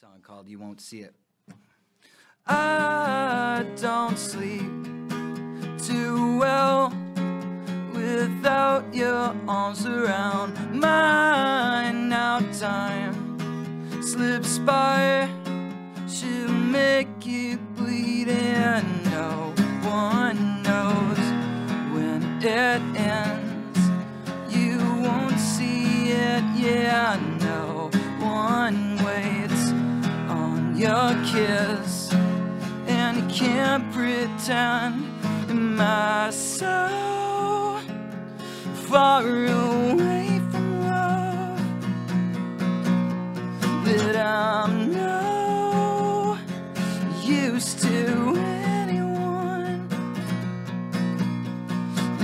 song called You Won't See It. I don't sleep too well without your arms around mine. Now time slips by, she'll make you bleed, and can't pretend. Am I so far away from love that I'm no use to anyone?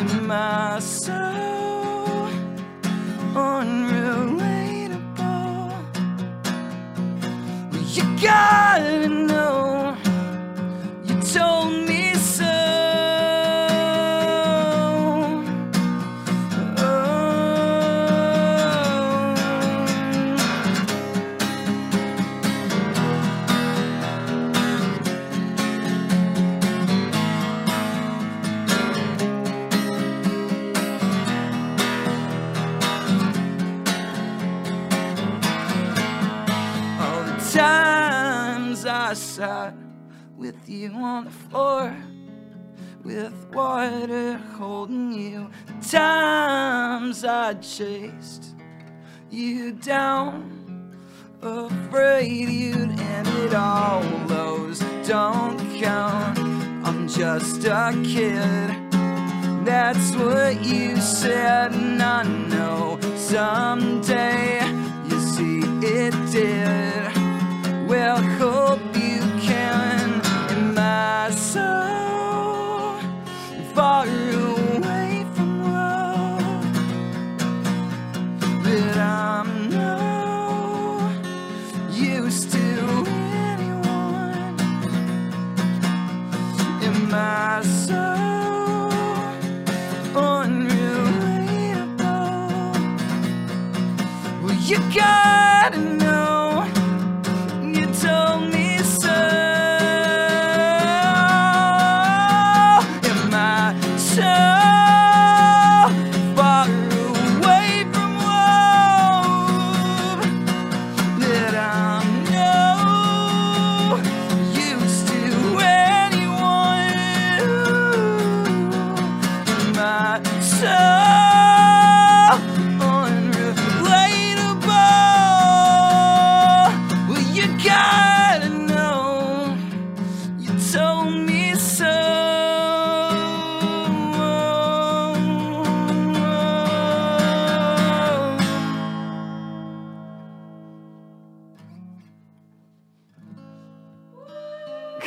Am I so unrelatable? You gotta know times I sat with you on the floor, with water holding you. The times I chased you down, afraid you'd end it all. Those don't count. I'm just a kid. That's what you said, and I know someday you gotta know.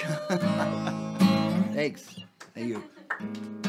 Thanks. Thank you.